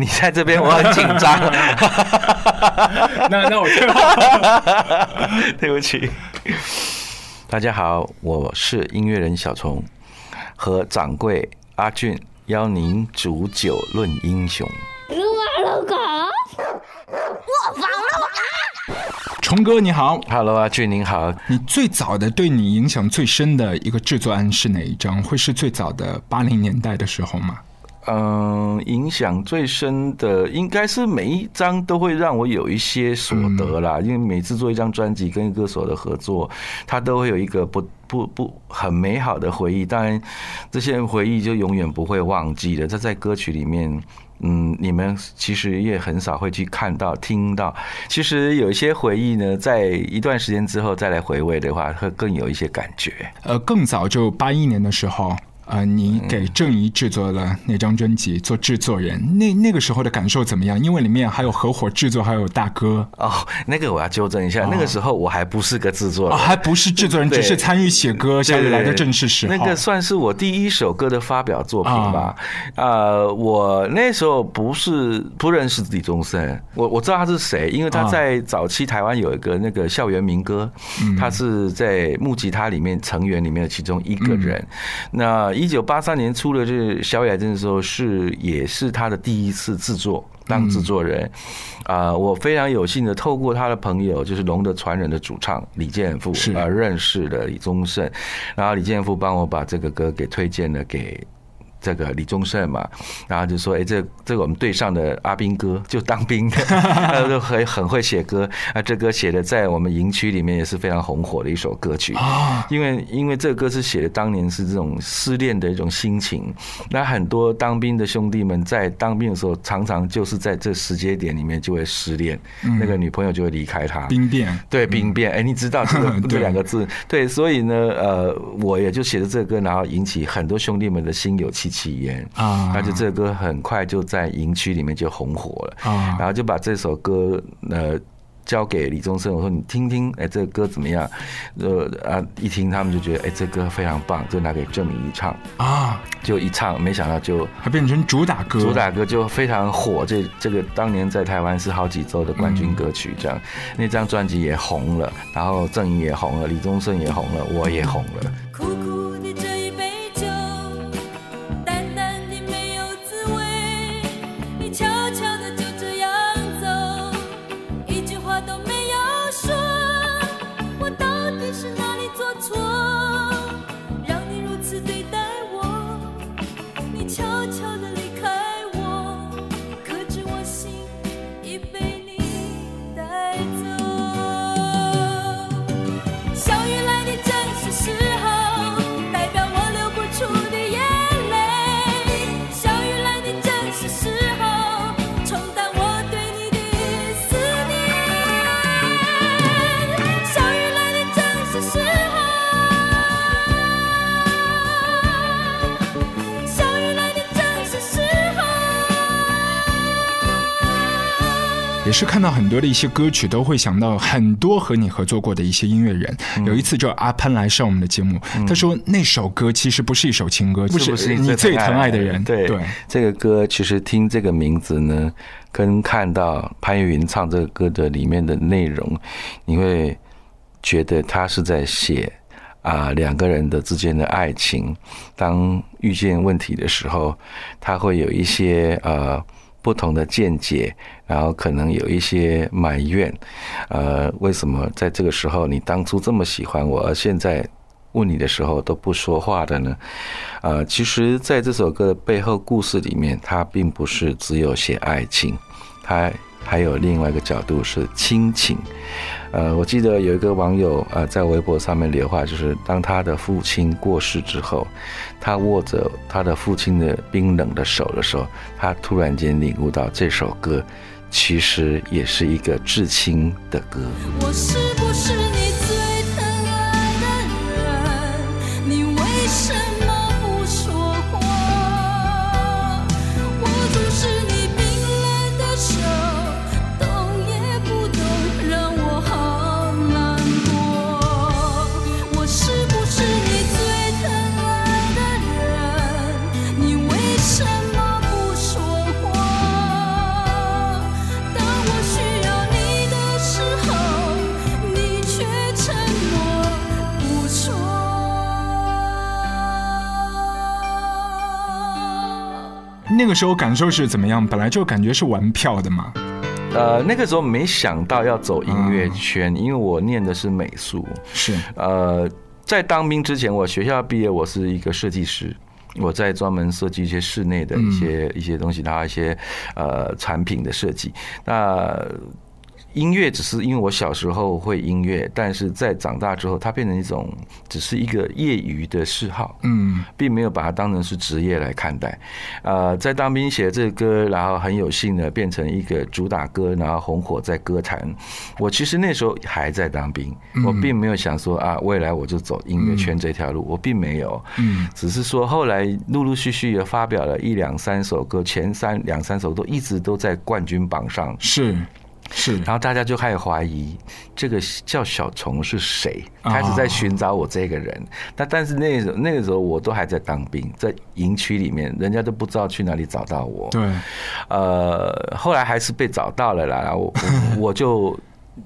你在这边我很紧张。那那我 对不起。大家好，我是音乐人小虫，和掌柜阿俊邀您煮酒论英雄。我防了我！虫哥你好，Hello，阿俊您好。你最早的对你影响最深的一个制作案是哪一张？会是最早的八零年代的时候吗？嗯，影响最深的应该是每一张都会让我有一些所得啦。因为每次做一张专辑跟歌手的合作，他都会有一个不不不很美好的回忆。当然，这些回忆就永远不会忘记的。这在歌曲里面。嗯，你们其实也很少会去看到、听到。其实有一些回忆呢，在一段时间之后再来回味的话，会更有一些感觉。呃，更早就八一年的时候。啊，你给郑怡制作了那张专辑，做制作人，那那个时候的感受怎么样？因为里面还有合伙制作，还有大哥。哦，那个我要纠正一下，那个时候我还不是个制作人，还不是制作人，只是参与写歌，下雨来的正式时候。那个算是我第一首歌的发表作品吧。呃，我那时候不是不认识李宗盛，我我知道他是谁，因为他在早期台湾有一个那个校园民歌，他是在木吉他里面成员里面的其中一个人。那一九八三年出了这《小雅镇》的时候，是也是他的第一次制作当制作人，啊，我非常有幸的透过他的朋友，就是龙的传人的主唱李健富而认识了李宗盛，然后李健富帮我把这个歌给推荐了给。这个李宗盛嘛，然后就说：“哎，这这个我们队上的阿兵哥就当兵的，他都很很会写歌啊。这歌写的在我们营区里面也是非常红火的一首歌曲啊。因为因为这个歌是写的当年是这种失恋的一种心情。那很多当兵的兄弟们在当兵的时候，常常就是在这时间点里面就会失恋，那个女朋友就会离开他。兵变，对兵变。哎，你知道这个 这两个字？对，所以呢，呃，我也就写了这个歌，然后引起很多兄弟们的心有戚戚。起源。啊，而且这个歌很快就在营区里面就红火了。啊，然后就把这首歌呃交给李宗盛，我说你听听，哎，这个歌怎么样？呃啊，一听他们就觉得，哎，这歌非常棒，就拿给郑明一唱。啊，就一唱，没想到就还变成主打歌，主打歌就非常火。这这个当年在台湾是好几周的冠军歌曲，这样。那张专辑也红了，然后郑怡也红了，李宗盛也红了，我也红了。也是看到很多的一些歌曲，都会想到很多和你合作过的一些音乐人。有一次，就阿潘来上我们的节目，他说那首歌其实不是一首情歌，不是你最疼爱的人。对对，这个歌其实听这个名字呢，跟看到潘越云唱这个歌的里面的内容，你会觉得他是在写啊两个人的之间的爱情。当遇见问题的时候，他会有一些呃。不同的见解，然后可能有一些埋怨，呃，为什么在这个时候你当初这么喜欢我，而现在问你的时候都不说话的呢？呃，其实在这首歌的背后故事里面，它并不是只有写爱情，它还有另外一个角度是亲情。呃，我记得有一个网友呃在微博上面留话，就是当他的父亲过世之后，他握着他的父亲的冰冷的手的时候，他突然间领悟到这首歌其实也是一个至亲的歌。我是不是时候感受是怎么样？本来就感觉是玩票的嘛。呃，那个时候没想到要走音乐圈，因为我念的是美术。是。呃，在当兵之前，我学校毕业，我是一个设计师，我在专门设计一些室内的一些一些东西，然后一些呃产品的设计。那音乐只是因为我小时候会音乐，但是在长大之后，它变成一种只是一个业余的嗜好，嗯，并没有把它当成是职业来看待。呃，在当兵写这个歌，然后很有幸的变成一个主打歌，然后红火在歌坛。我其实那时候还在当兵，我并没有想说啊，未来我就走音乐圈这条路，我并没有，嗯，只是说后来陆陆续续也发表了一两三首歌，前三两三首都一直都在冠军榜上，是。是，然后大家就开始怀疑这个叫小虫是谁，开始在寻找我这个人。那但是那时候那个时候我都还在当兵，在营区里面，人家都不知道去哪里找到我。对，呃，后来还是被找到了啦，然后我我就。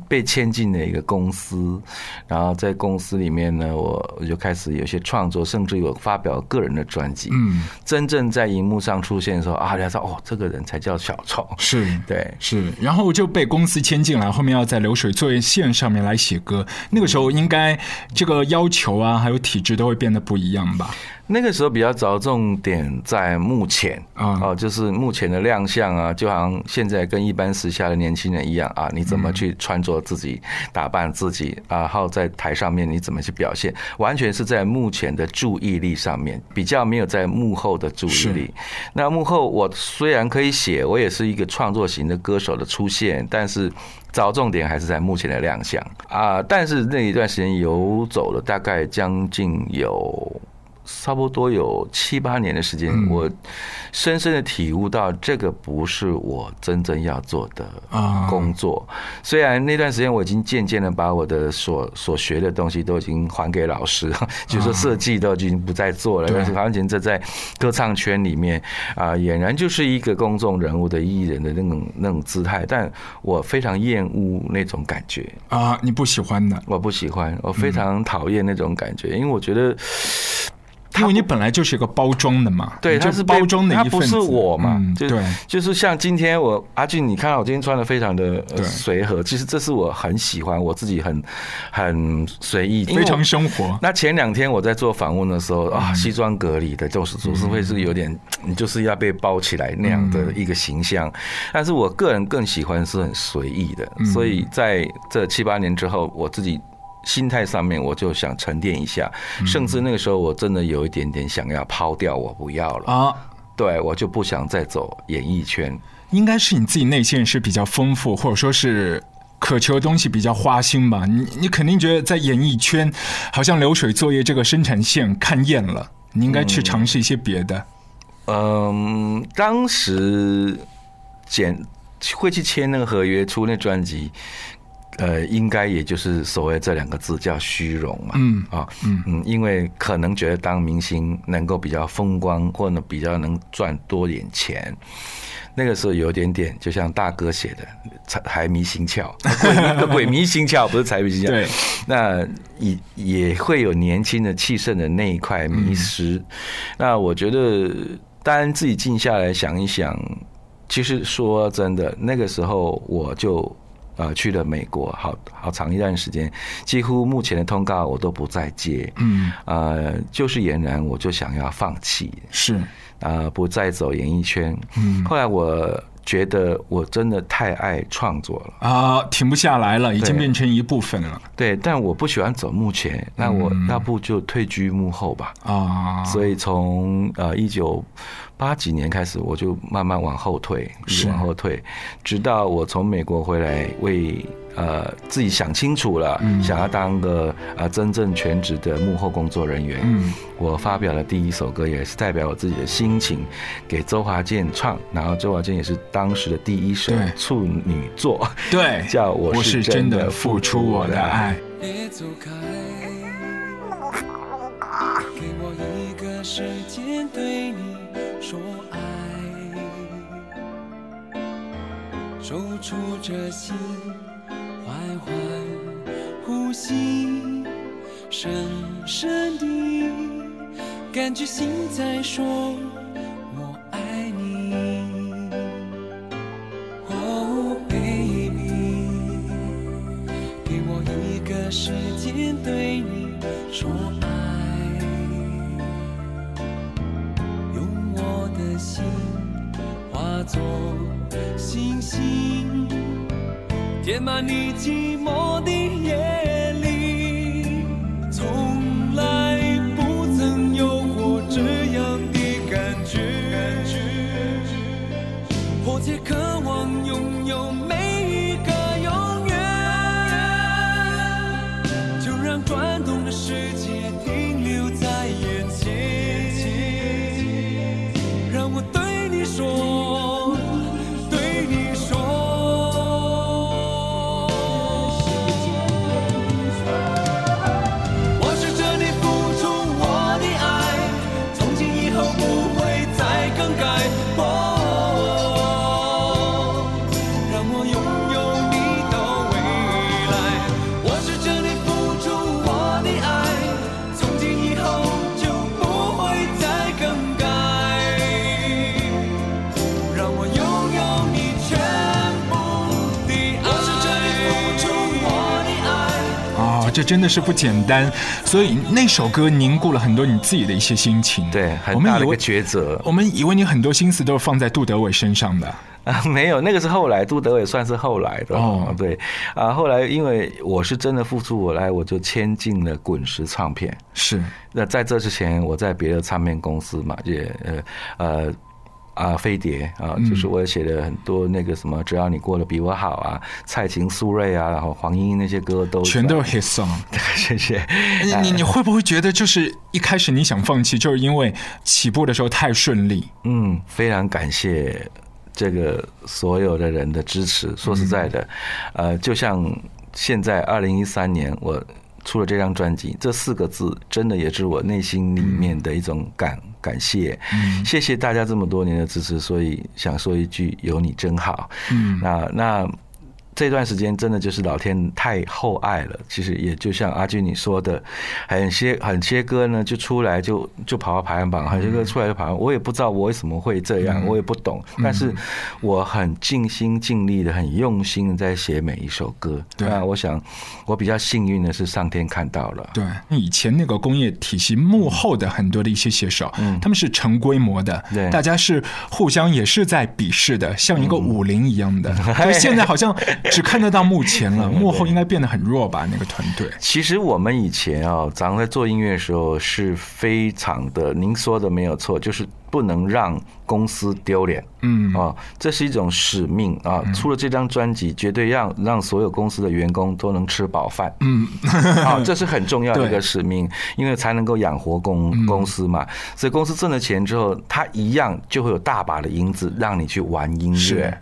被签进了一个公司，然后在公司里面呢，我我就开始有些创作，甚至有发表个人的专辑。嗯，真正在荧幕上出现的时候啊，人家说哦，这个人才叫小丑。是，对，是。然后就被公司签进来，后面要在流水作业线上面来写歌。那个时候应该这个要求啊，还有体质都会变得不一样吧。那个时候比较着重点在目前啊，哦，就是目前的亮相啊，就好像现在跟一般时下的年轻人一样啊，你怎么去穿着自己、打扮自己啊？然后在台上面你怎么去表现，完全是在目前的注意力上面，比较没有在幕后的注意力。那幕后我虽然可以写，我也是一个创作型的歌手的出现，但是着重点还是在目前的亮相啊。但是那一段时间游走了大概将近有。差不多有七八年的时间，我深深的体悟到，这个不是我真正要做的工作。虽然那段时间我已经渐渐的把我的所所学的东西都已经还给老师，就是说设计都已经不再做了，但是完全这在歌唱圈里面啊，俨然就是一个公众人物的艺人的那种那种姿态。但我非常厌恶那种感觉啊！你不喜欢的，我不喜欢，我非常讨厌那种感觉，因为我觉得。因为你本来就是一个包装的嘛，对，它是包装的一份子，不是我嘛，对，就是像今天我阿俊，你看到我今天穿的非常的随和，其实这是我很喜欢，我自己很很随意，非常生活。那前两天我在做访问的时候啊，西装革履的，就是总是会是有点，你就是要被包起来那样的一个形象。但是我个人更喜欢是很随意的，所以在这七八年之后，我自己。心态上面，我就想沉淀一下，甚至那个时候我真的有一点点想要抛掉，我不要了啊！对我就不想再走演艺圈。应该是你自己内心是比较丰富，或者说是渴求的东西比较花心吧？你你肯定觉得在演艺圈好像流水作业这个生产线看厌了，你应该去尝试一些别的。嗯，当时简会去签那个合约，出那专辑。呃，应该也就是所谓这两个字叫虚荣嘛，嗯啊，嗯嗯，因为可能觉得当明星能够比较风光，或者比较能赚多点钱，那个时候有点点，就像大哥写的“财财迷心窍”，鬼鬼迷心窍不是财迷心窍，对，那也也会有年轻的气盛的那一块迷失。那我觉得，当然自己静下来想一想，其实说真的，那个时候我就。呃，去了美国，好好长一段时间，几乎目前的通告我都不再接。嗯，呃，就是俨然我就想要放弃，是，呃，不再走演艺圈。嗯，后来我觉得我真的太爱创作了啊，停不下来了，已经变成一部分了。对，但我不喜欢走幕前，那我那不就退居幕后吧。啊，所以从呃一九。八几年开始，我就慢慢往后退，往后退，直到我从美国回来，为呃自己想清楚了，想要当个呃真正全职的幕后工作人员。嗯，我发表了第一首歌，也是代表我自己的心情，给周华健唱。然后周华健也是当时的第一首处女作，对，叫我是真的付出我的爱。别走开，给我一个时间对你。说爱，守住这心，深深地感觉心在说这真的是不简单。所以那首歌凝固了很多你自己的一些心情。对，很大的一个抉择我们以为你很多心思都是放在杜德伟身上的。啊，没有，那个是后来，杜德伟算是后来的哦哦，对啊，后来因为我是真的付出我来，我就签进了滚石唱片。是，那在这之前，我在别的唱片公司嘛，也呃呃啊飞碟啊，嗯就是我也写的很多那个什么，只要你过得比我好啊，蔡琴、苏芮啊，然后黄莺莺那些歌都全都是 hit song。谢谢。你你你会不会觉得，就是一开始你想放弃，就是因为起步的时候太顺利？嗯，非常感谢这个所有的人的支持。说实在的，呃，就像现在二零一三年我出了这张专辑，这四个字真的也是我内心里面的一种感感谢。谢谢大家这么多年的支持，所以想说一句：有你真好。嗯那那。这段时间真的就是老天太厚爱了，其实也就像阿俊你说的，很些很些歌呢就出来就就跑到排行榜，很些歌出来就跑，我也不知道我为什么会这样，我也不懂，但是我很尽心尽力的、很用心的在写每一首歌。对啊我想我比较幸运的是上天看到了。对，以前那个工业体系幕后的很多的一些写手，他们是成规模的，对大家是互相也是在比试的，像一个武林一样的。现在好像 只看得到幕前了，幕后应该变得很弱吧？那个团队。其实我们以前啊，咱们在做音乐的时候是非常的，您说的没有错，就是不能让公司丢脸。嗯啊，这是一种使命啊！出了这张专辑，绝对让让所有公司的员工都能吃饱饭。嗯，啊，这是很重要的一个使命，因为才能够养活公公司嘛。所以公司挣了钱之后，他一样就会有大把的银子让你去玩音乐。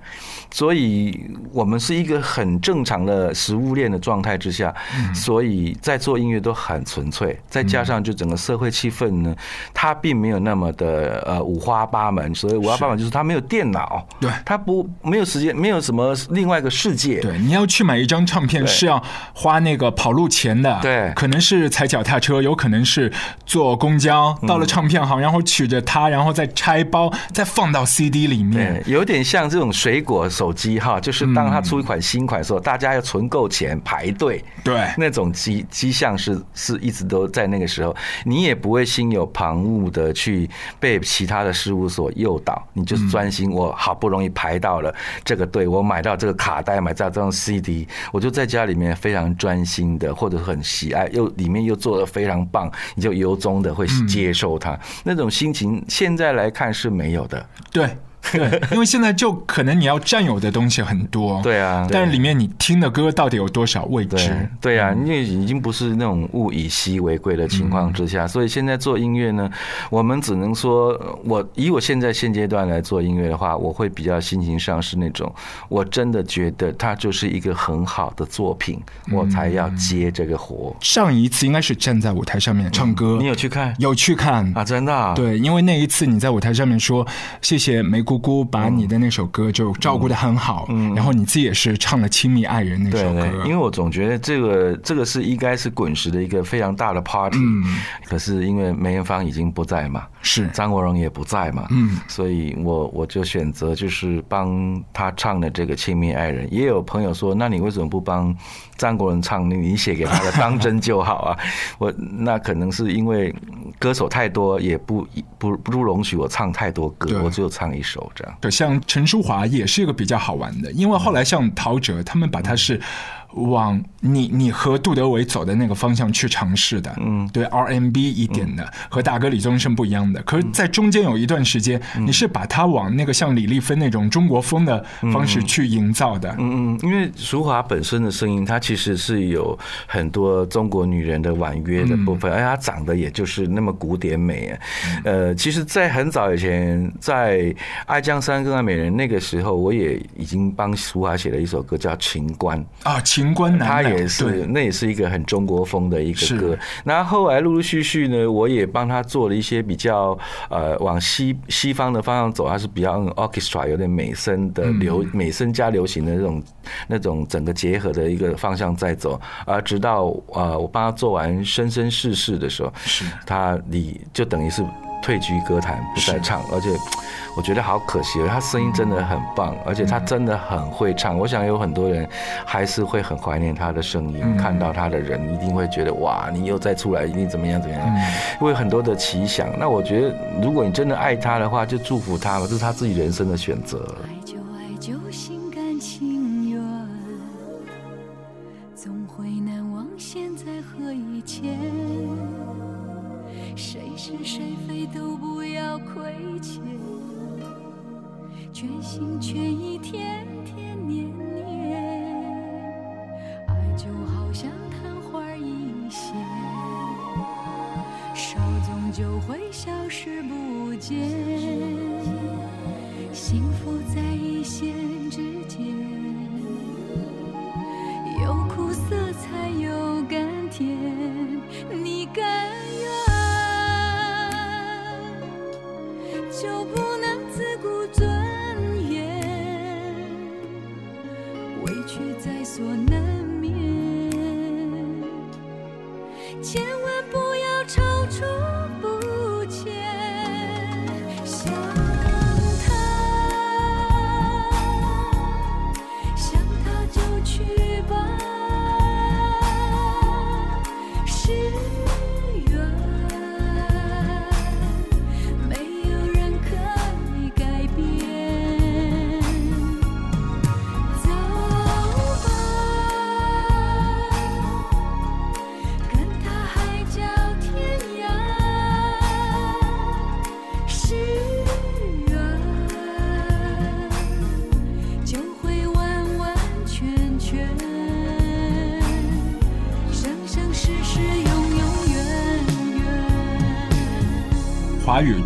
所以我们是一个很正常的食物链的状态之下，所以在做音乐都很纯粹。再加上就整个社会气氛呢，它并没有那么的呃五花八门。所以五花八门就是他没有电脑，对他不没有时间，没有什么另外一个世界。对，你要去买一张唱片是要花那个跑路钱的，对可能是踩脚踏车，有可能是坐公交到了唱片行，然后取着它，然后再拆包，再放到 CD 里面对，。有点像这种水果手机哈，就是当它出一款新款的时候，大家要存够钱排队，对那种迹迹象是是一直都在那个时候，你也不会心有旁骛的去被其他的事务所诱导，你就是专心，我好不容易排到了这个队，我买到这个卡带，买到这张 CD，我就在家里面非常专心的，或者很喜爱，又里面又做的非常棒，你就由衷的会接受它，那种心情现在来看是没有的。对对，因为现在就可能你要占有的东西很多，对啊但是里面你听的歌到底有多少未知？对啊，因为已经不是那种物以稀为贵的情况之下，所以现在做音乐呢，我们只能说，我以我现在现阶段来做音乐的话，我会比较心情上是那种，我真的觉得它就是一个很好的作品，我才要接这个活。上一次应该是站在舞台上面唱歌，你有去看有去看啊？真的啊？对，因为那一次你在舞台上面说谢谢梅姑姑把你的那首歌就照顾的很好，嗯。然后你自己也是唱了《亲密爱人》那首歌，对，因为我总觉得这个这个是应该是滚石的一个非常大的 party，、可是因为梅艳芳已经不在嘛，是。张国荣也不在嘛，嗯，所以我我就选择就是帮他唱的这个《亲密爱人》。也有朋友说，那你为什么不帮张国荣唱？你你写给他的《当真就好》啊？我那可能是因为歌手太多，也不不不容许我唱太多歌，我只有唱一首这样。对，像陈淑华也是一个比较好玩的，因为后来像陶喆他们把他是。往你你和杜德伟走的那个方向去尝试的，嗯，对 RMB 一点的，和大哥李宗盛不一样的。可是，在中间有一段时间，你是把他往那个像李丽芬那种中国风的方式去营造的。嗯嗯，因为淑华本身的声音，它其实是有很多中国女人的婉约的部分，而且她长得也就是那么古典美。呃，其实，在很早以前，在《爱江山更爱美人》那个时候，我也已经帮淑华写了一首歌，叫《情关》啊，情。情关他也是，那也是一个很中国风的一个歌。那后来陆陆续续呢，我也帮他做了一些比较呃往西西方的方向走，他是比较 orchestra 有点美声的流美声加流行的那种那种整个结合的一个方向在走。而直到呃我帮他做完《生生世世》的时候，是他离就等于是退居歌坛不再唱，而且。我觉得好可惜，他声音真的很棒，而且他真的很会唱。我想有很多人还是会很怀念他的声音，看到他的人一定会觉得哇，你又再出来，一定怎么样怎么样，会很多的奇想。那我觉得，如果你真的爱他的话，就祝福他吧，这是他自己人生的选择。心全意，天天年年，爱就好像昙花一现，稍纵就会消失不见，幸福在一线之间，有苦涩才有甘甜，你甘愿就不多难免。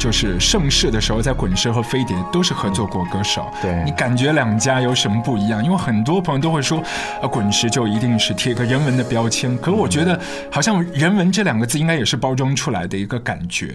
就是盛世的时候，在滚石和飞碟都是合作过歌手。对你感觉两家有什么不一样？因为很多朋友都会说，呃，滚石就一定是贴个人文的标签。可我觉得，好像人文这两个字应该也是包装出来的一个感觉。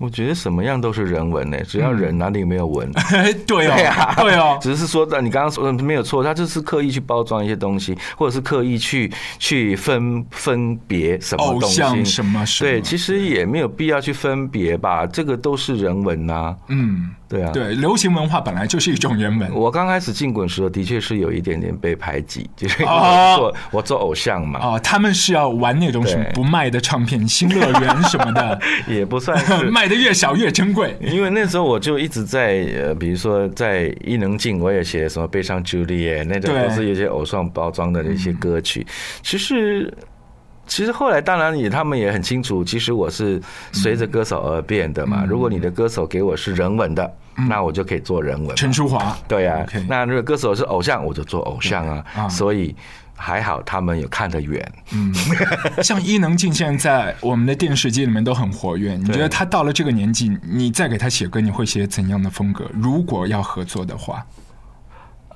我觉得什么样都是人文呢，只要人哪里没有文？对哦，对哦，只是说，你刚刚说的没有错，他就是刻意去包装一些东西，或者是刻意去去分分别什么东西，什么对，其实也没有必要去分别吧，这个都是人文呐，嗯。对啊，对，流行文化本来就是一种人文。我刚开始进滚石，的确是有一点点被排挤，就是我做我做偶像嘛。哦，他们是要玩那种什么不卖的唱片，新乐园什么的，也不算 卖的越少越珍贵。因为那时候我就一直在呃，比如说在伊能静，我也写什么悲伤 Julie 那种，都是有些偶像包装的一些歌曲。其实。其实后来当然也，他们也很清楚，其实我是随着歌手而变的嘛。如果你的歌手给我是人文的，那我就可以做人文。陈淑华，对呀。那如果歌手是偶像，我就做偶像啊。所以还好他们有看得远。嗯，像伊能静现在在我们的电视机里面都很活跃。你觉得他到了这个年纪，你再给他写歌，你会写怎样的风格？如果要合作的话，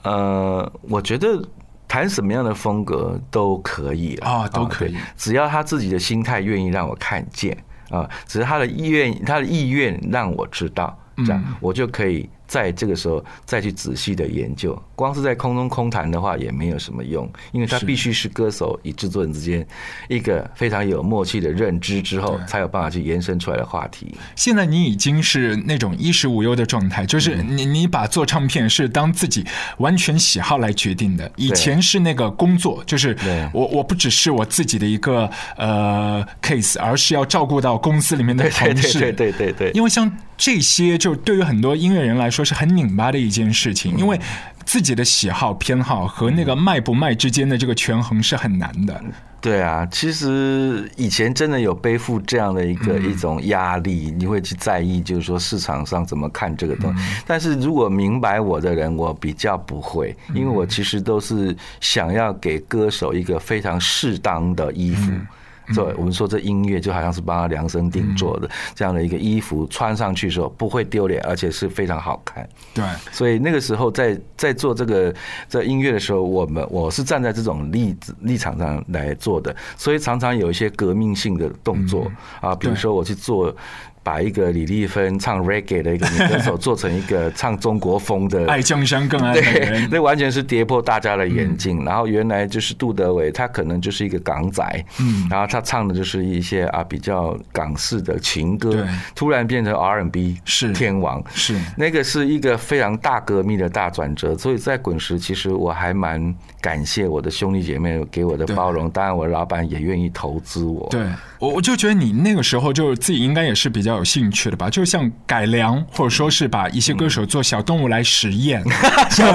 呃，我觉得。谈什么样的风格都可以啊，都可以，只要他自己的心态愿意让我看见啊，只是他的意愿，他的意愿让我知道，这样我就可以在这个时候再去仔细的研究，光是在空中空谈的话也没有什么用，因为他必须是歌手与制作人之间一个非常有默契的认知之后，才有办法去延伸出来的话题。现在你已经是那种衣食无忧的状态，就是你你把做唱片是当自己完全喜好来决定的，以前是那个工作，就是我我不只是我自己的一个呃 case，而是要照顾到公司里面的同事，对对对对，因为像。这些就对于很多音乐人来说是很拧巴的一件事情，因为自己的喜好偏好和那个卖不卖之间的这个权衡是很难的。对啊，其实以前真的有背负这样的一个一种压力，你会去在意，就是说市场上怎么看这个东西。但是如果明白我的人，我比较不会，因为我其实都是想要给歌手一个非常适当的衣服。做我们说这音乐就好像是帮他量身定做的这样的一个衣服，穿上去时候不会丢脸，而且是非常好看。对，所以那个时候在在做这个在音乐的时候，我们我是站在这种立立场上来做的，所以常常有一些革命性的动作啊，比如说我去做。把一个李丽芬唱 reggae 的一个女歌手做成一个唱中国风的 爱江山更爱对，那完全是跌破大家的眼镜。然后原来就是杜德伟，他可能就是一个港仔，嗯，然后他唱的就是一些啊比较港式的情歌，突然变成 R&B 是。天王，是。那个是一个非常大革命的大转折。所以在滚石，其实我还蛮感谢我的兄弟姐妹给我的包容，当然我的老板也愿意投资我。对。我我就觉得你那个时候就自己应该也是比较有兴趣的吧，就像改良或者说是把一些歌手做小动物来实验，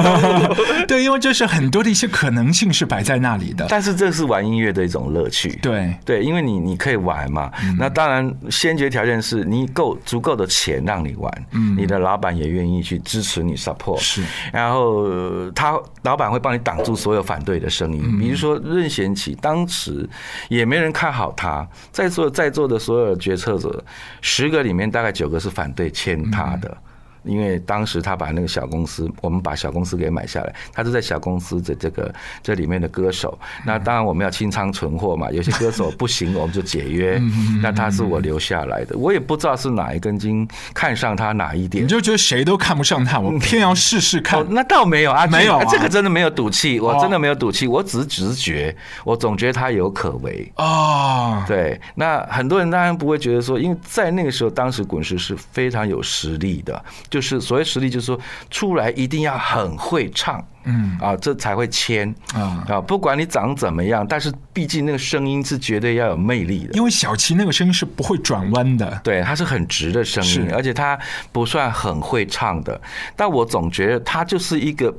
对，因为就是很多的一些可能性是摆在那里的。但是这是玩音乐的一种乐趣，对对，因为你你可以玩嘛。那当然先决条件是你够足够的钱让你玩，嗯，你的老板也愿意去支持你 support，是，然后他老板会帮你挡住所有反对的声音，比如说任贤齐当时也没人看好他。在座在座的所有决策者，十个里面大概九个是反对签他的。因为当时他把那个小公司，我们把小公司给买下来，他是在小公司的这个这里面的歌手。那当然我们要清仓存货嘛，有些歌手不行，我们就解约。那他是我留下来的，我也不知道是哪一根筋看上他哪一点。你就觉得谁都看不上他，我偏要试试看。那倒没有啊，没有，这个真的没有赌气，我真的没有赌气，我只是直觉，我总觉得他有可为啊。对，那很多人当然不会觉得说，因为在那个时候，当时滚石是非常有实力的。就是所谓实力，就是说出来一定要很会唱，嗯啊，这才会签啊啊！不管你长怎么样，但是毕竟那个声音是绝对要有魅力的。因为小齐那个声音是不会转弯的，对，他是很直的声音，而且他不算很会唱的。但我总觉得他就是一个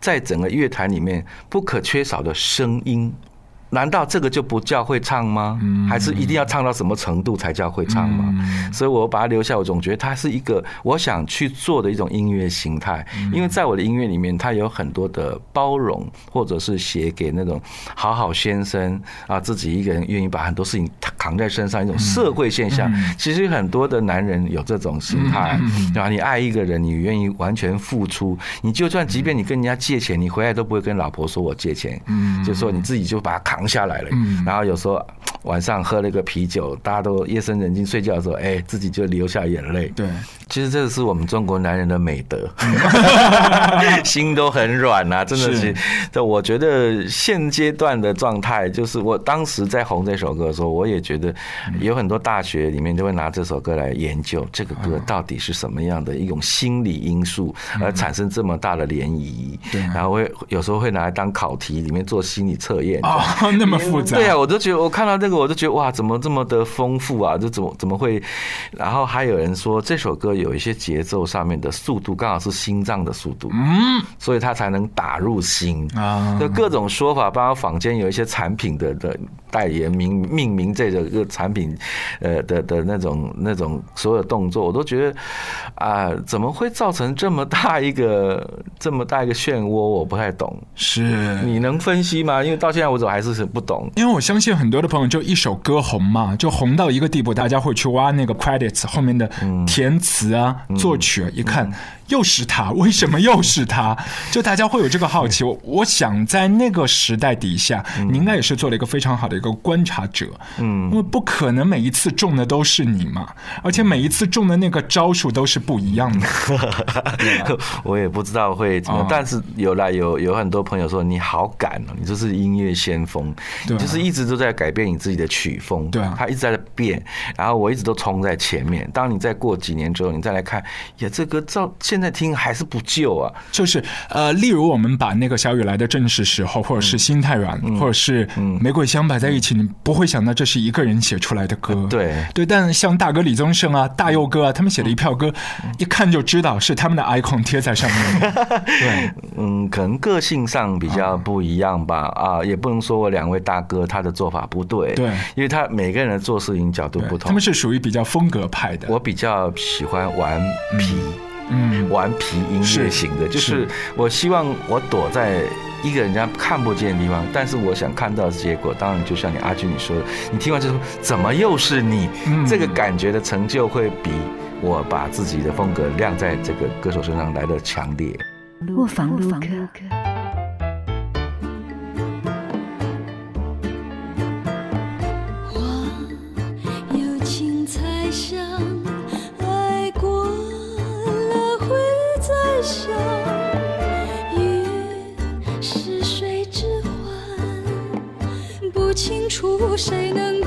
在整个乐坛里面不可缺少的声音。难道这个就不叫会唱吗？还是一定要唱到什么程度才叫会唱吗？所以我把它留下，我总觉得它是一个我想去做的一种音乐形态。因为在我的音乐里面，它有很多的包容，或者是写给那种好好先生啊，自己一个人愿意把很多事情扛在身上一种社会现象。其实很多的男人有这种心态，对吧？你爱一个人，你愿意完全付出，你就算即便你跟人家借钱，你回来都不会跟老婆说我借钱，就说你自己就把它扛。扛下来了，然后有时候晚上喝了一个啤酒，大家都夜深人静睡觉的时候，哎，自己就流下眼泪。对，其实这个是我们中国男人的美德，心都很软呐，真的是。这我觉得现阶段的状态，就是我当时在红这首歌的时候，我也觉得有很多大学里面都会拿这首歌来研究这个歌到底是什么样的一种心理因素，而产生这么大的涟漪。对，然后会有时候会拿来当考题，里面做心理测验。哦那么复杂，对啊，我都觉得我看到这个，我都觉得哇，怎么这么的丰富啊？这怎么怎么会？然后还有人说这首歌有一些节奏上面的速度，刚好是心脏的速度，嗯，所以它才能打入心啊。就各种说法，包括坊间有一些产品的的代言名命名这个个产品，呃的的那种那种所有动作，我都觉得啊，怎么会造成这么大一个这么大一个漩涡？我不太懂，是你能分析吗？因为到现在为止还是。是不懂，因为我相信很多的朋友就一首歌红嘛，就红到一个地步，大家会去挖那个 credits 后面的填词啊、作曲，一看又是他，为什么又是他？就大家会有这个好奇。我我想在那个时代底下，你应该也是做了一个非常好的一个观察者，嗯，因为不可能每一次中的都是你嘛，而且每一次中的那个招数都是不一样的。我也不知道会怎么，但是有来有有很多朋友说你好敢哦，你就是音乐先锋，就是一直都在改变你自己的曲风，对，他一直在变，然后我一直都冲在前面。当你再过几年之后，你再来看，呀，这个照现在听还是不旧啊。就是呃，例如我们把那个小雨来的正是时候，或者是心太软，或者是玫瑰香摆在一起，你不会想到这是一个人写出来的歌。对对，但像大哥李宗盛啊、大佑哥啊，他们写的一票歌，一看就知道是他们的 icon 贴在上面。对，嗯，可能个性上比较不一样吧。啊，也不能说我两位大哥他的做法不对。对，因为他每个人的做事情角度不同。他们是属于比较风格派的。我比较喜欢顽皮。嗯，顽皮音乐型的，就是我希望我躲在一个人家看不见的地方，但是我想看到的结果，当然就像你阿军你说的，你听完之后怎么又是你？这个感觉的成就会比我把自己的风格亮在这个歌手身上来的强烈。卧房录出。谁能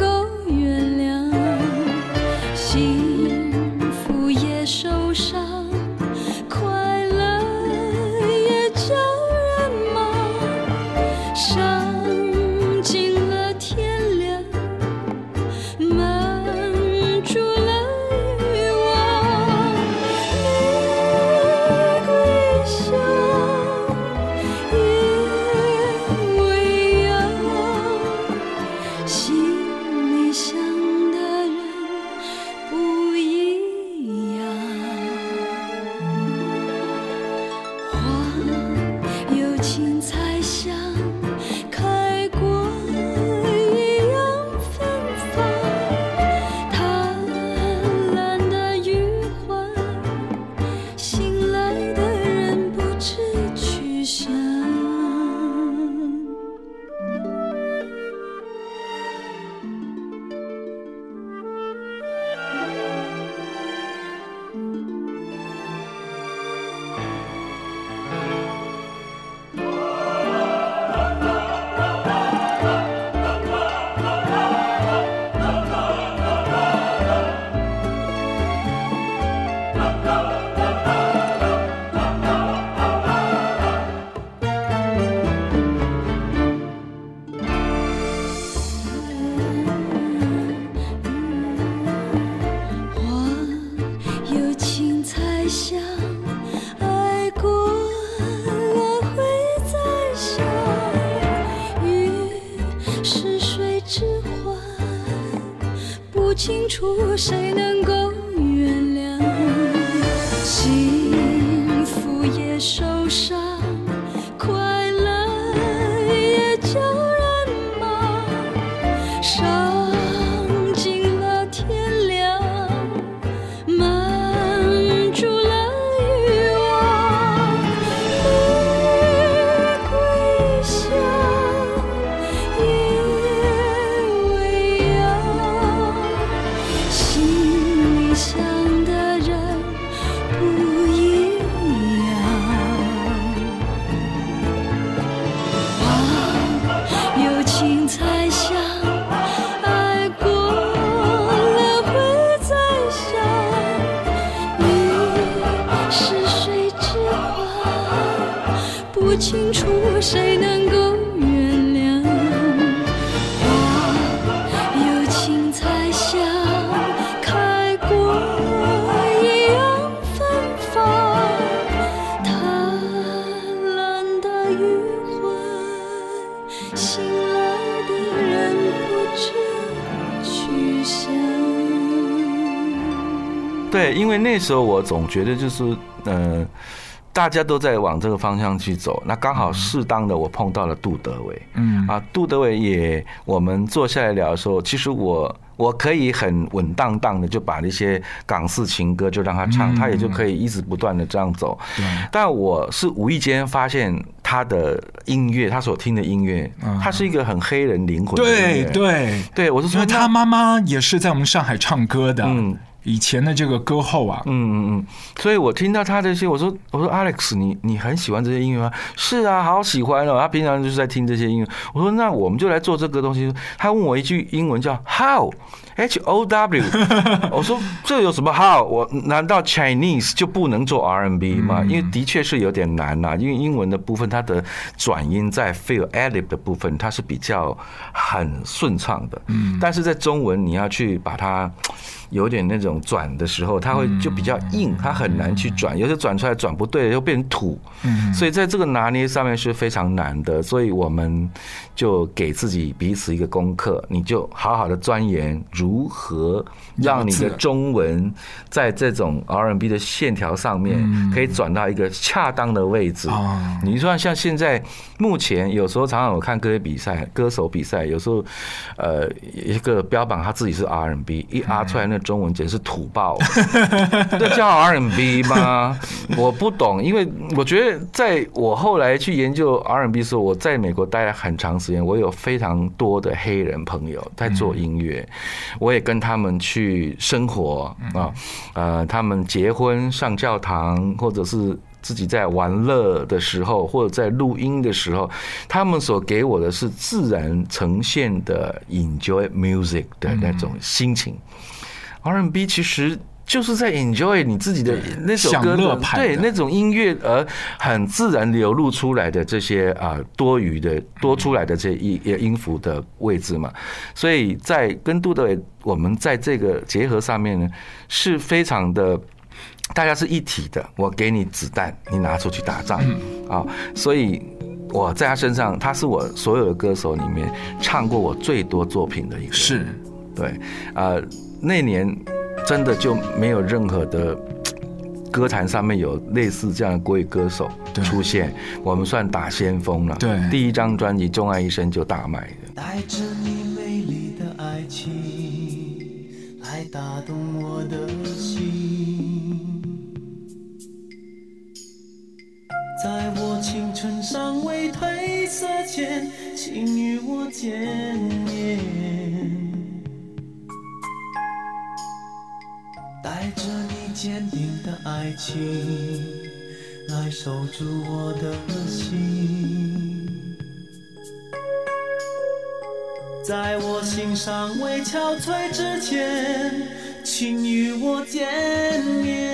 因为那时候我总觉得就是，嗯，大家都在往这个方向去走，那刚好适当的我碰到了杜德伟，嗯，啊，杜德伟也，我们坐下来聊的时候，其实我。我可以很稳当当的就把那些港式情歌就让他唱，他也就可以一直不断的这样走。但我是无意间发现他的音乐，他所听的音乐，他是一个很黑人灵魂。对对对，我是说他妈妈也是在我们上海唱歌的。嗯。以前的这个歌后啊，嗯嗯嗯，所以我听到他这些，我说我说 Alex，你你很喜欢这些音乐吗？是啊，好喜欢哦。他平常就是在听这些音乐。我说那我们就来做这个东西。他问我一句英文叫 How，H O W。我说这有什么 How？我难道 Chinese 就不能做 R&B 吗？因为的确是有点难呐。因为英文的部分，它的转音在 feel adlib 的部分，它是比较很顺畅的。嗯，但是在中文你要去把它。有点那种转的时候，它会就比较硬，它很难去转，有时候转出来转不对，又变成土，所以在这个拿捏上面是非常难的。所以我们就给自己彼此一个功课，你就好好的钻研如何让你的中文在这种 R&B 的线条上面可以转到一个恰当的位置。你说像现在目前有时候常常我看歌比赛，歌手比赛有时候呃一个标榜他自己是 R&B，一 R 出来那。中文简直是土爆，这叫 R&B 吗？我不懂，因为我觉得在我后来去研究 R&B 时候，我在美国待了很长时间，我有非常多的黑人朋友在做音乐，我也跟他们去生活啊，呃，他们结婚、上教堂，或者是自己在玩乐的时候，或者在录音的时候，他们所给我的是自然呈现的 enjoy music 的那种心情。R&B 其实就是在 enjoy 你自己的那首歌的对那种音乐而很自然流露出来的这些啊多余的多出来的这音音符的位置嘛，所以在跟杜德伟我们在这个结合上面呢是非常的，大家是一体的。我给你子弹，你拿出去打仗啊！所以我在他身上，他是我所有的歌手里面唱过我最多作品的一个，是对呃。那年真的就没有任何的歌坛上面有类似这样的国语歌手出现，我们算打先锋了。对，第一张专辑《钟爱一生》就大卖的。带着你美丽的爱情来打动我的心，在我青春尚未褪色前，请与我见面。带着你坚定的爱情来守住我的心，在我心尚未憔悴之前，请与我见面，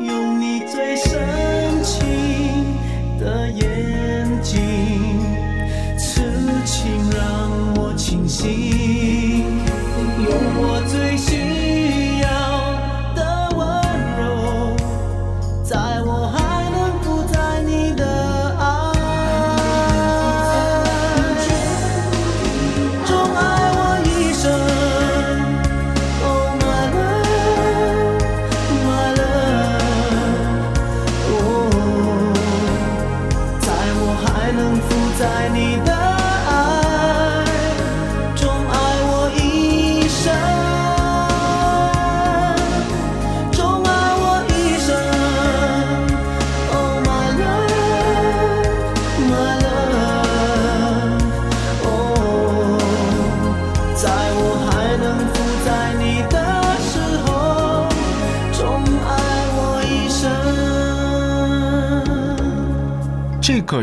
用你最深情的眼睛，痴情让我倾心。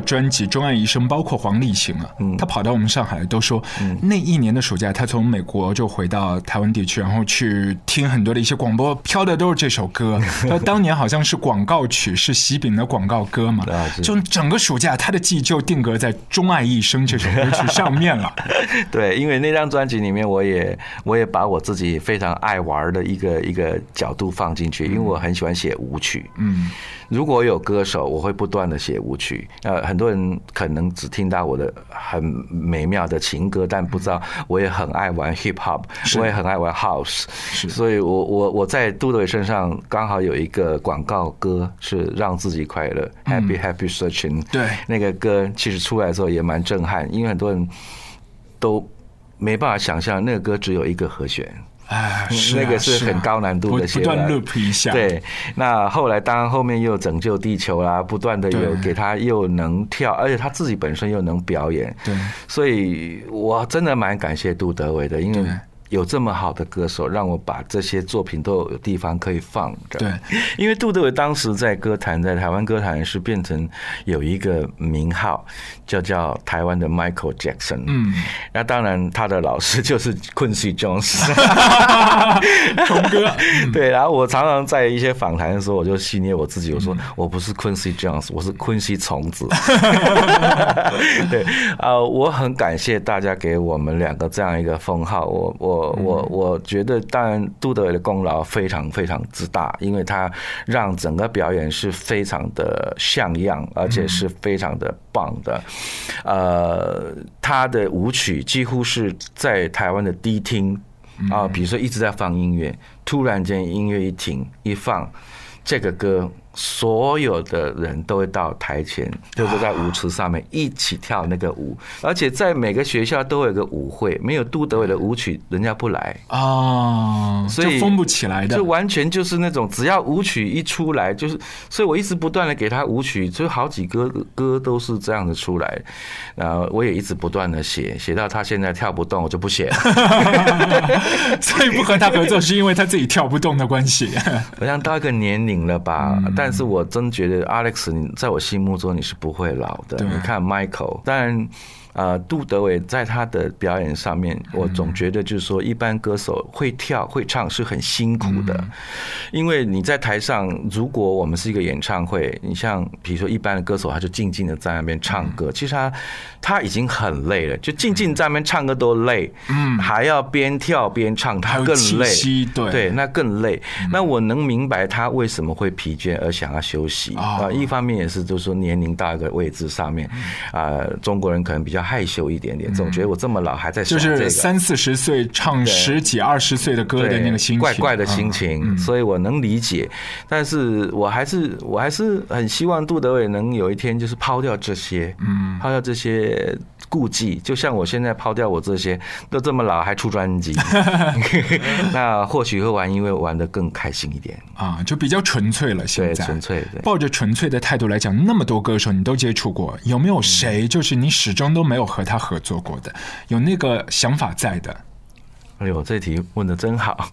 专辑《钟爱一生》，包括黄立行啊，他跑到我们上海都说，那一年的暑假，他从美国就回到台湾地区，然后去听很多的一些广播，飘的都是这首歌。他当年好像是广告曲，是喜饼的广告歌嘛，就整个暑假他的记忆就定格在《钟爱一生》这首歌曲上面了。对，因为那张专辑里面，我也我也把我自己非常爱玩的一个一个角度放进去，因为我很喜欢写舞曲。嗯。如果有歌手，我会不断的写舞曲。呃，很多人可能只听到我的很美妙的情歌，但不知道我也很爱玩 hip hop，我也很爱玩 house。所以我我我在杜德伟身上刚好有一个广告歌是让自己快乐，Happy Happy Searching。对，那个歌其实出来之后也蛮震撼，因为很多人都没办法想象那个歌只有一个和弦。哎，那个是很高难度的，不断 loop 一下。对，那后来当然后面又拯救地球啦，不断的有给他又能跳，而且他自己本身又能表演。对，所以我真的蛮感谢杜德伟的，因为。有这么好的歌手，让我把这些作品都有地方可以放着。对，因为杜德伟当时在歌坛，在台湾歌坛是变成有一个名号，就叫台湾的 Michael Jackson。嗯，那当然他的老师就是 Quincy Jones。童哥，对。然后我常常在一些访谈的时候，我就戏谑我自己，我说我不是 Quincy Jones，我是 Quincy 虫子。对啊，我很感谢大家给我们两个这样一个封号，我我。我我我觉得，当然杜德伟的功劳非常非常之大，因为他让整个表演是非常的像样，而且是非常的棒的。呃，他的舞曲几乎是在台湾的低厅啊，比如说一直在放音乐，突然间音乐一停一放，这个歌。所有的人都会到台前，就是在舞池上面一起跳那个舞，而且在每个学校都有个舞会，没有杜德伟的舞曲，人家不来。啊，所以封不起来的，就完全就是那种只要舞曲一出来，就是所以我一直不断的给他舞曲，就好几歌歌都是这样的出来，然后我也一直不断的写，写到他现在跳不动，我就不写了，所以不和他合作是因为他自己跳不动的关系，好像到一个年龄了吧，但。但是我真觉得 Alex，你在我心目中你是不会老的。你看 Michael，当然。呃，杜德伟在他的表演上面，我总觉得就是说，一般歌手会跳会唱是很辛苦的，因为你在台上，如果我们是一个演唱会，你像比如说一般的歌手，他就静静的在那边唱歌，其实他他已经很累了，就静静在那边唱歌都累，嗯，还要边跳边唱，他更累，对对，那更累。那我能明白他为什么会疲倦而想要休息啊。一方面也是就是说年龄到一个位置上面，啊，中国人可能比较。害羞一点点，总觉得我这么老还在就是三四十岁唱十几二十岁的歌的那个心情，怪怪的心情，所以我能理解。但是我还是我还是很希望杜德伟能有一天就是抛掉这些，嗯，抛掉这些顾忌，就像我现在抛掉我这些，都这么老还出专辑，那或许会玩因为玩的更开心一点啊，就比较纯粹了。现在纯粹，抱着纯粹的态度来讲，那么多歌手你都接触过，有没有谁就是你始终都没？没有和他合作过的，有那个想法在的。哎呦，这题问的真好，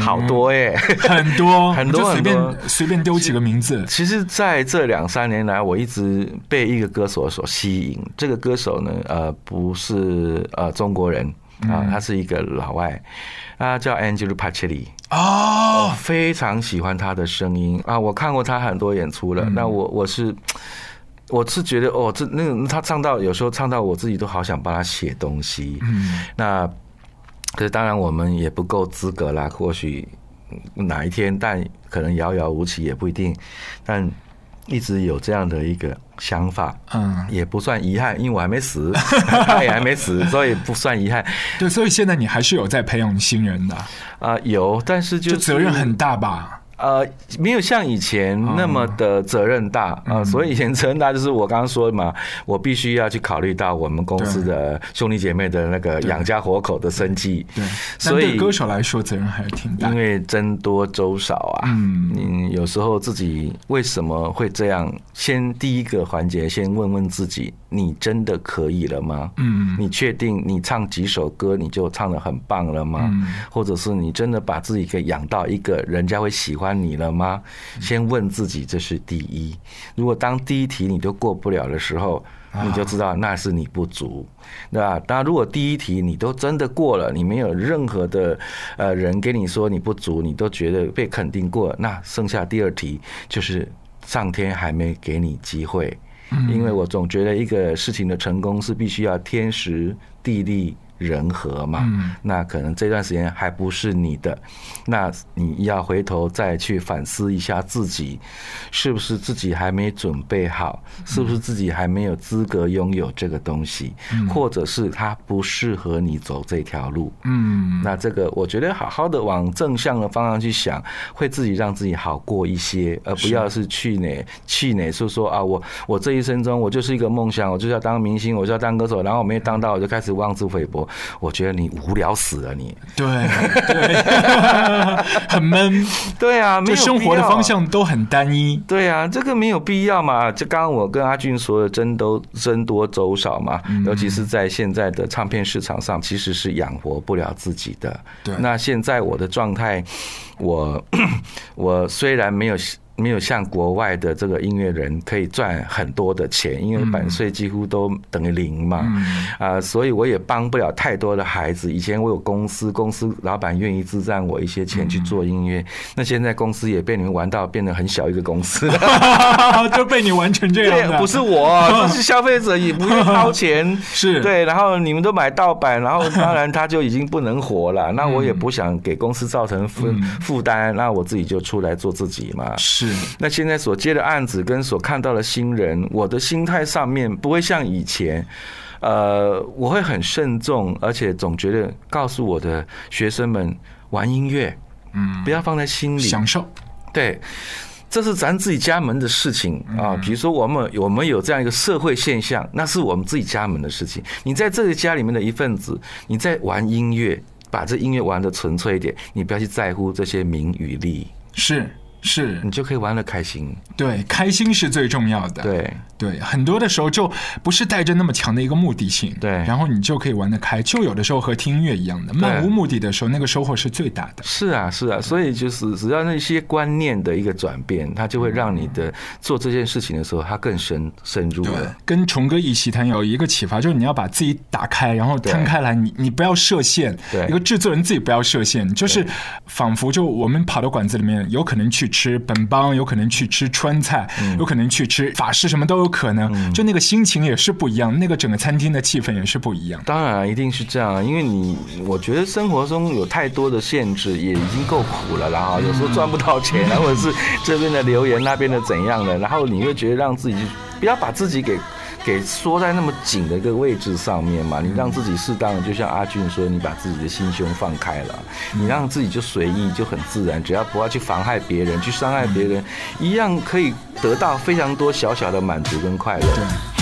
好多耶，很多 很多，随便随便丢几个名字。其实，在这两三年来，我一直被一个歌手所吸引。这个歌手呢，呃，不是呃中国人啊，他是一个老外，他叫 Angelo Pacelli。哦，非常喜欢他的声音啊！我看过他很多演出了。那我我是。我是觉得哦，这那个他唱到有时候唱到我自己都好想帮他写东西。嗯，那可是当然我们也不够资格啦。或许哪一天，但可能遥遥无期也不一定。但一直有这样的一个想法，嗯，也不算遗憾，因为我还没死，他也还没死，所以不算遗憾。对，所以现在你还是有在培养新人的啊，有，但是就责任很大吧。呃，没有像以前那么的责任大啊，所以以 前责任大就是我刚刚说的嘛，我必须要去考虑到我们公司的兄弟姐妹的那个养家活口的生计。对，所以歌手来说责任还是挺大，因为僧多粥少啊。嗯，你有时候自己为什么会这样？先第一个环节，先问问自己，你真的可以了吗？嗯，你确定你唱几首歌你就唱的很棒了吗？或者是你真的把自己给养到一个人家会喜欢？你了吗？先问自己，这是第一。如果当第一题你都过不了的时候，你就知道那是你不足，对吧？当然，如果第一题你都真的过了，你没有任何的呃人跟你说你不足，你都觉得被肯定过，那剩下第二题就是上天还没给你机会。因为我总觉得一个事情的成功是必须要天时地利。人和嘛，那可能这段时间还不是你的，那你要回头再去反思一下自己，是不是自己还没准备好，是不是自己还没有资格拥有这个东西，或者是他不适合你走这条路。嗯，那这个我觉得好好的往正向的方向去想，会自己让自己好过一些，而不要是去哪去哪是说啊，我我这一生中我就是一个梦想，我就是要当明星，我就要当歌手，然后我没当到，我就开始妄自菲薄。候，我觉得你无聊死了，你。对对，很闷，对啊，就生活的方向都很单一，对啊，这个没有必要嘛。就刚刚我跟阿俊说的，争都争多走少嘛，尤其是在现在的唱片市场上，其实是养活不了自己的。对，那现在我的状态，我 我虽然没有。没有像国外的这个音乐人可以赚很多的钱，因为版税几乎都等于零嘛，啊，所以我也帮不了太多的孩子。以前我有公司，公司老板愿意支赞我一些钱去做音乐，那现在公司也被你们玩到变得很小一个公司，就被你玩成这样对。不是我，这是消费者也不愿掏钱，是对，然后你们都买盗版，然后当然他就已经不能活了。那我也不想给公司造成负负担，那我自己就出来做自己嘛。是。那现在所接的案子跟所看到的新人，我的心态上面不会像以前，呃，我会很慎重，而且总觉得告诉我的学生们玩音乐，嗯，不要放在心里，享受。对，这是咱自己家门的事情啊。比如说我们我们有这样一个社会现象，那是我们自己家门的事情。你在这个家里面的一份子，你在玩音乐，把这音乐玩的纯粹一点，你不要去在乎这些名与利。是。是你就可以玩的开心，对，开心是最重要的。对对，很多的时候就不是带着那么强的一个目的性，对，然后你就可以玩得开。就有的时候和听音乐一样的，漫无目的的时候，那个收获是最大的。是啊，是啊，所以就是只要那些观念的一个转变，它就会让你的做这件事情的时候，它更深深入了。跟虫哥一起谈有一个启发，就是你要把自己打开，然后摊开来，你你不要设限。对，一个制作人自己不要设限，就是仿佛就我们跑到馆子里面，有可能去吃本帮。有可能去吃川菜，有可能去吃法式，什么都有可能。就那个心情也是不一样，那个整个餐厅的气氛也是不一样。当然，一定是这样，因为你我觉得生活中有太多的限制，也已经够苦了啦。有时候赚不到钱，或者是这边的留言，那边的怎样的，然后你会觉得让自己不要把自己给。给缩在那么紧的一个位置上面嘛，你让自己适当的，就像阿俊说，你把自己的心胸放开了，你让自己就随意，就很自然，只要不要去妨害别人，去伤害别人，一样可以得到非常多小小的满足跟快乐。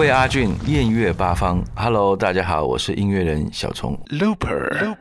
为阿俊艳乐八方，Hello，大家好，我是音乐人小虫 Looper。